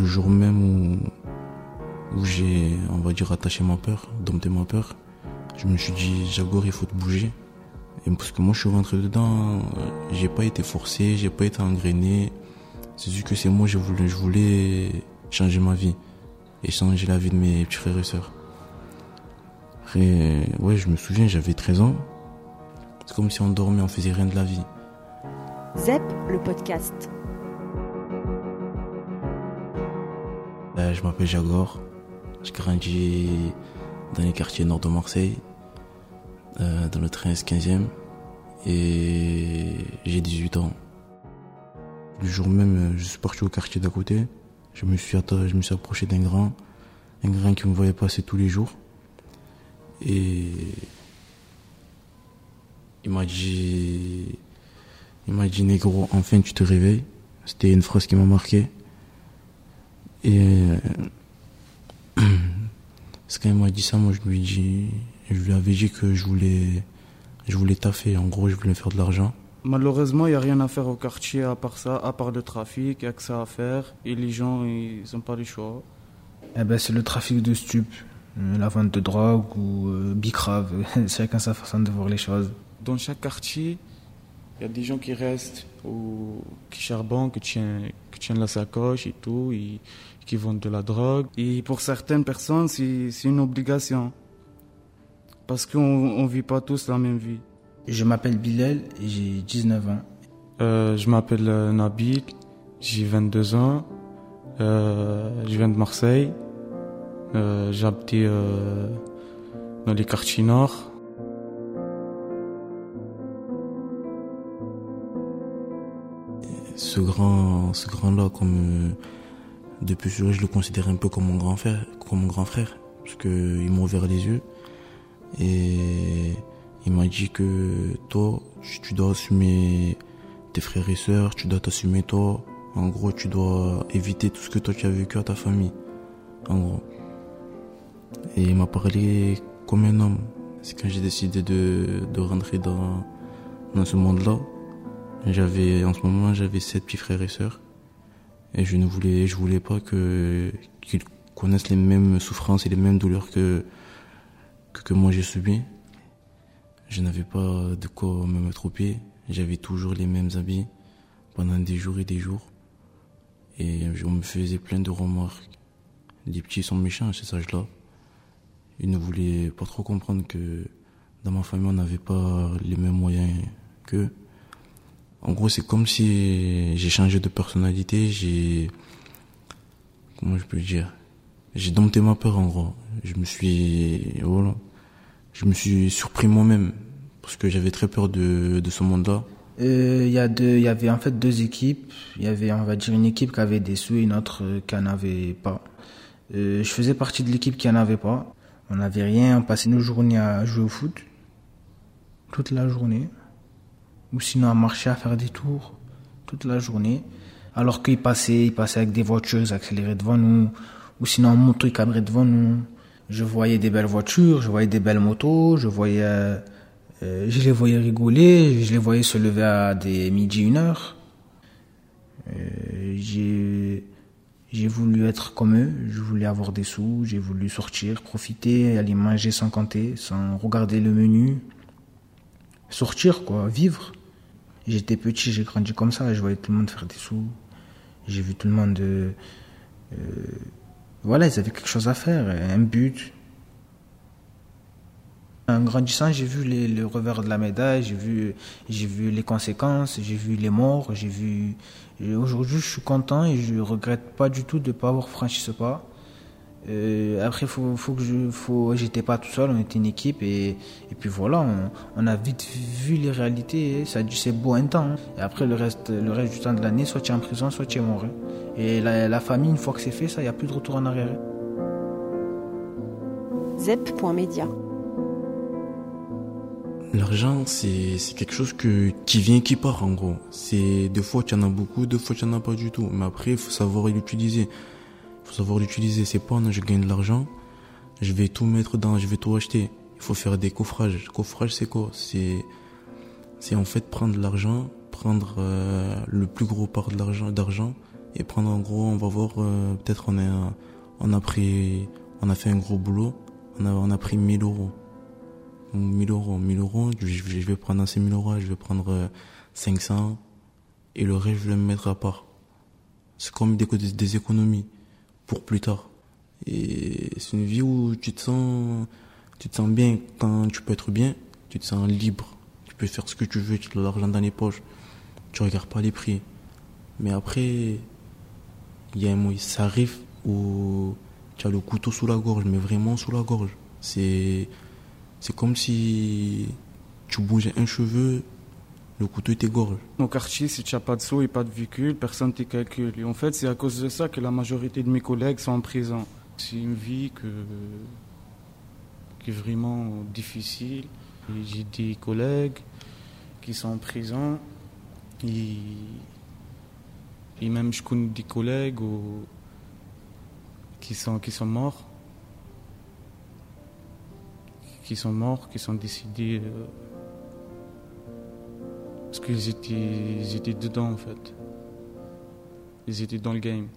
Le jour même où, j'ai, on va dire, attaché ma peur, dompté ma peur, je me suis dit, Jaguar, il faut te bouger. Et parce que moi, je suis rentré dedans, j'ai pas été forcé, j'ai pas été engrainé. C'est juste que c'est moi, je voulais, je voulais changer ma vie et changer la vie de mes petits frères et sœurs. Après, ouais, je me souviens, j'avais 13 ans. C'est comme si on dormait, on faisait rien de la vie. ZEP, le podcast. Je m'appelle Jagor. Je grandis dans les quartiers nord de Marseille, euh, dans le 13-15e. Et j'ai 18 ans. Le jour même, je suis parti au quartier d'à côté. Je me suis, je me suis approché d'un grand, un grand qui me voyait passer tous les jours. Et il m'a dit, il m'a dit, négro, enfin tu te réveilles. C'était une phrase qui m'a marqué. Et c'est quand il m'a dit ça, moi je lui ai dit, je lui avais dit que je voulais, je voulais taffer. En gros, je voulais faire de l'argent. Malheureusement, il n'y a rien à faire au quartier à part ça, à part le trafic, il n'y a que ça à faire. Et les gens, ils n'ont pas le choix. Eh ben, c'est le trafic de stupes, euh, la vente de drogue ou euh, bicrave. Chacun sa façon de voir les choses. Dans chaque quartier, il y a des gens qui restent ou qui charbonnent, qui tiennent, qui tiennent la sacoche et tout, et qui vendent de la drogue. Et pour certaines personnes, c'est une obligation. Parce qu'on ne vit pas tous la même vie. Je m'appelle Bilal et j'ai 19 ans. Euh, je m'appelle euh, Nabil, j'ai 22 ans. Euh, je viens de Marseille. Euh, J'habite euh, dans les quartiers nord. Ce grand, ce grand-là, comme depuis toujours, je le considère un peu comme mon grand frère, comme mon grand frère, parce que il m'a ouvert les yeux et il m'a dit que toi, tu dois assumer tes frères et sœurs, tu dois t'assumer toi. En gros, tu dois éviter tout ce que toi tu as vécu à ta famille. En gros. Et il m'a parlé comme un homme. C'est quand j'ai décidé de, de rentrer dans, dans ce monde-là. J'avais, en ce moment, j'avais sept petits frères et sœurs. Et je ne voulais, je voulais pas que, qu'ils connaissent les mêmes souffrances et les mêmes douleurs que, que, moi j'ai subi. Je n'avais pas de quoi me mettre. J'avais toujours les mêmes habits pendant des jours et des jours. Et on me faisait plein de remarques. Les petits sont méchants à cet âge-là. Ils ne voulaient pas trop comprendre que dans ma famille, on n'avait pas les mêmes moyens qu'eux. En gros, c'est comme si j'ai changé de personnalité, j'ai... Comment je peux dire? J'ai dompté ma peur, en gros. Je me suis... Voilà. Je me suis surpris moi-même, parce que j'avais très peur de, ce monde-là. Il y, a deux, y avait en fait deux équipes. Il y avait, on va dire, une équipe qui avait des sous et une autre qui n'en avait pas. Euh, je faisais partie de l'équipe qui n'en avait pas. On n'avait rien, on passait nos journées à jouer au foot. Toute la journée ou sinon à marcher, à faire des tours toute la journée. Alors qu'ils passaient, ils passaient avec des voitures, ils accéléraient devant nous, ou sinon en moto, ils devant nous. Je voyais des belles voitures, je voyais des belles motos, je voyais, euh, je les voyais rigoler, je les voyais se lever à des midi, une heure. Euh, j'ai voulu être comme eux, je voulais avoir des sous, j'ai voulu sortir, profiter, aller manger sans compter, sans regarder le menu. Sortir, quoi, vivre. J'étais petit, j'ai grandi comme ça, je voyais tout le monde faire des sous. J'ai vu tout le monde. Euh, euh, voilà, ils avaient quelque chose à faire, un but. En grandissant, j'ai vu le revers de la médaille, j'ai vu, j'ai vu les conséquences, j'ai vu les morts, j'ai vu. Aujourd'hui, je suis content et je regrette pas du tout de ne pas avoir franchi ce pas. Euh, après, faut, faut que je, faut, j'étais pas tout seul, on était une équipe et, et puis voilà, on, on a vite vu les réalités. Ça c'est beau un temps. Hein. Et après, le reste, le reste du temps de l'année, soit tu es en prison, soit tu es mort. Hein. Et la, la, famille, une fois que c'est fait, ça, il n'y a plus de retour en arrière. Zep.media. L'argent, c'est, c'est quelque chose que, qui vient, qui part, en gros. C'est, des fois, tu en as beaucoup, des fois, tu en as pas du tout. Mais après, il faut savoir l'utiliser faut savoir l'utiliser. C'est pas, non, je gagne de l'argent, je vais tout mettre dans, je vais tout acheter. Il faut faire des coffrages. Coffrage, c'est quoi? C'est, c'est en fait prendre l'argent, prendre euh, le plus gros part de l'argent, d'argent et prendre en gros, on va voir, euh, peut-être on a, on a pris, on a fait un gros boulot, on a, on a pris 1000 euros. 1000 euros, 1000 euros, je, vais prendre ces 1000 euros, je vais prendre 500 et le reste, je vais le mettre à part. C'est comme des économies pour plus tard. Et c'est une vie où tu te sens, tu te sens bien quand tu peux être bien, tu te sens libre, tu peux faire ce que tu veux, tu as l'argent dans les poches, tu regardes pas les prix. Mais après, il y a un moment, ça arrive où tu as le couteau sous la gorge, mais vraiment sous la gorge. C'est, c'est comme si tu bougeais un cheveu, le couteau t'égorge. Au quartier, si tu n'as pas de sous et pas de véhicule, personne ne te calcule. Et en fait, c'est à cause de ça que la majorité de mes collègues sont en prison. C'est une vie qui est vraiment difficile. J'ai des collègues qui sont en prison. Et, même je connais des collègues qui, sont, qui sont morts. Qui sont morts, qui sont décidés. Euh, parce qu'ils étaient, étaient dedans en fait. Ils étaient dans le game.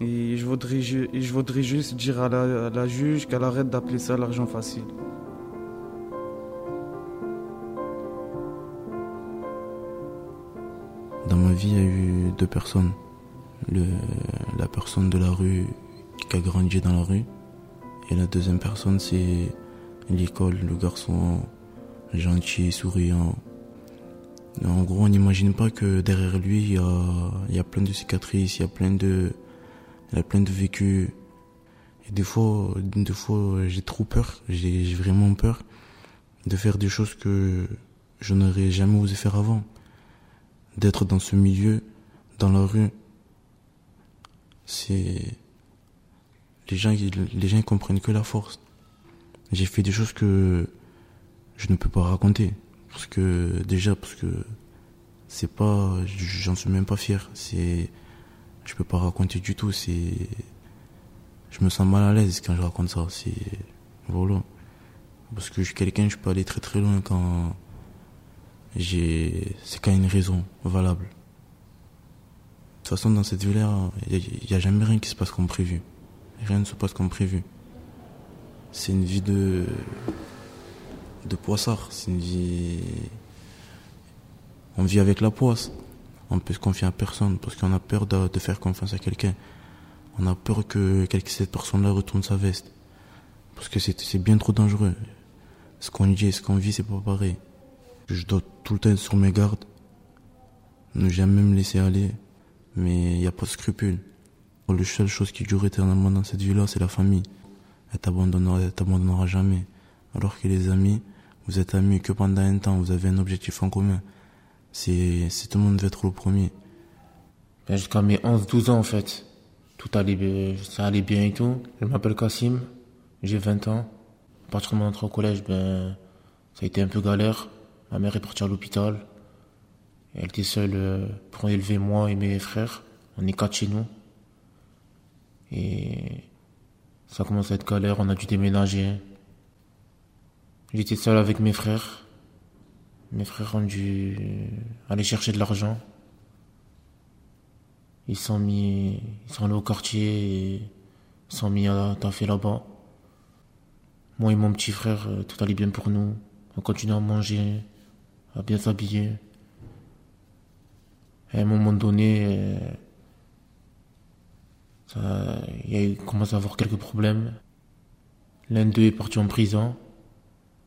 Et je voudrais, je voudrais juste dire à la, à la juge qu'elle arrête d'appeler ça l'argent facile. Dans ma vie, il y a eu deux personnes. Le, la personne de la rue qui a grandi dans la rue. Et la deuxième personne, c'est l'école, le garçon gentil, souriant, en gros, on n'imagine pas que derrière lui, il y a, plein de cicatrices, il y a plein de, il y a plein de vécus. Et des fois, des fois, j'ai trop peur, j'ai vraiment peur de faire des choses que je n'aurais jamais osé faire avant. D'être dans ce milieu, dans la rue, c'est, les gens, les gens comprennent que la force. J'ai fait des choses que je ne peux pas raconter. Parce que, déjà, parce que c'est pas, j'en suis même pas fier. C'est, je peux pas raconter du tout. C'est, je me sens mal à l'aise quand je raconte ça. C'est, voilà. Parce que je suis quelqu'un, je peux aller très très loin quand j'ai, c'est quand une raison valable. De toute façon, dans cette vie-là, il n'y a, jamais rien qui se passe comme prévu. Rien ne se passe comme prévu. C'est une vie de, de poissard. C'est une vie. On vit avec la poisse. On peut se confier à personne parce qu'on a peur de, faire confiance à quelqu'un. On a peur que cette personne-là retourne sa veste. Parce que c'est bien trop dangereux. Ce qu'on dit et ce qu'on vit, c'est pas pareil. Je dois tout le temps être sur mes gardes. Ne jamais me laisser aller. Mais il n'y a pas de scrupule. La seule chose qui dure éternellement dans cette vie-là, c'est la famille. Elle t'abandonnera, t'abandonnera jamais. Alors que les amis, vous êtes amis que pendant un temps, vous avez un objectif en commun. C'est, tout le monde veut être le premier. Ben, jusqu'à mes 11-12 ans, en fait. Tout allait, ça allait bien et tout. Je m'appelle Kassim. J'ai 20 ans. À partir de mon entrée au collège, ben, ça a été un peu galère. Ma mère est partie à l'hôpital. Elle était seule euh, pour élever moi et mes frères. On est quatre chez nous. Et ça commence à être galère. On a dû déménager. J'étais seul avec mes frères. Mes frères ont dû aller chercher de l'argent. Ils sont mis, ils sont allés au quartier et ils sont mis à taffer là-bas. Moi et mon petit frère, euh, tout allait bien pour nous. On continuait à manger, à bien s'habiller. À un moment donné, euh, il a commencé à avoir quelques problèmes. L'un d'eux est parti en prison.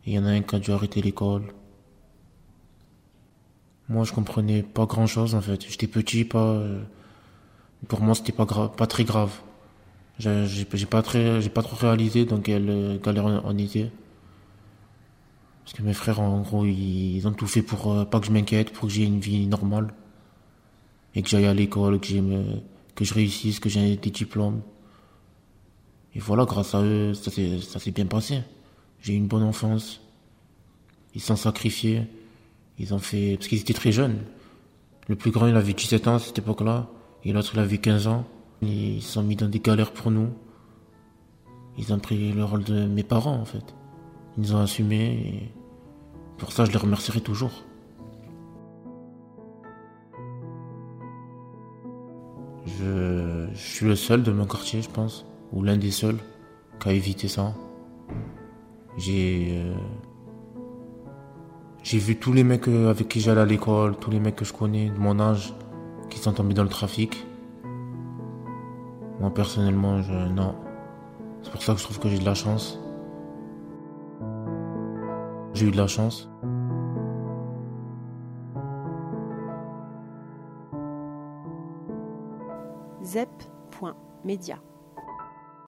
Il y en a un qui a dû arrêter l'école. Moi, je comprenais pas grand chose, en fait. J'étais petit, pas, euh, pour moi, c'était pas grave, pas très grave. J'ai pas très, pas trop réalisé dans quelle euh, galère on était. Parce que mes frères, en gros, ils, ont tout fait pour euh, pas que je m'inquiète, pour que j'ai une vie normale. Et que j'aille à l'école, que, que je réussisse, que j'ai des diplômes. Et voilà, grâce à eux, ça s'est bien passé. J'ai eu une bonne enfance. Ils s'en sacrifiés. Ils ont fait, parce qu'ils étaient très jeunes. Le plus grand, il avait 17 ans à cette époque-là. Et l'autre, il avait 15 ans. Ils se sont mis dans des galères pour nous. Ils ont pris le rôle de mes parents, en fait. Ils nous ont assumés. Et pour ça, je les remercierai toujours. Je, je suis le seul de mon quartier, je pense, ou l'un des seuls qui a évité ça. J'ai euh, j'ai vu tous les mecs euh, avec qui j'allais à l'école, tous les mecs que je connais de mon âge, qui sont tombés dans le trafic. Moi personnellement, je non. C'est pour ça que je trouve que j'ai de la chance. J'ai eu de la chance. zep.media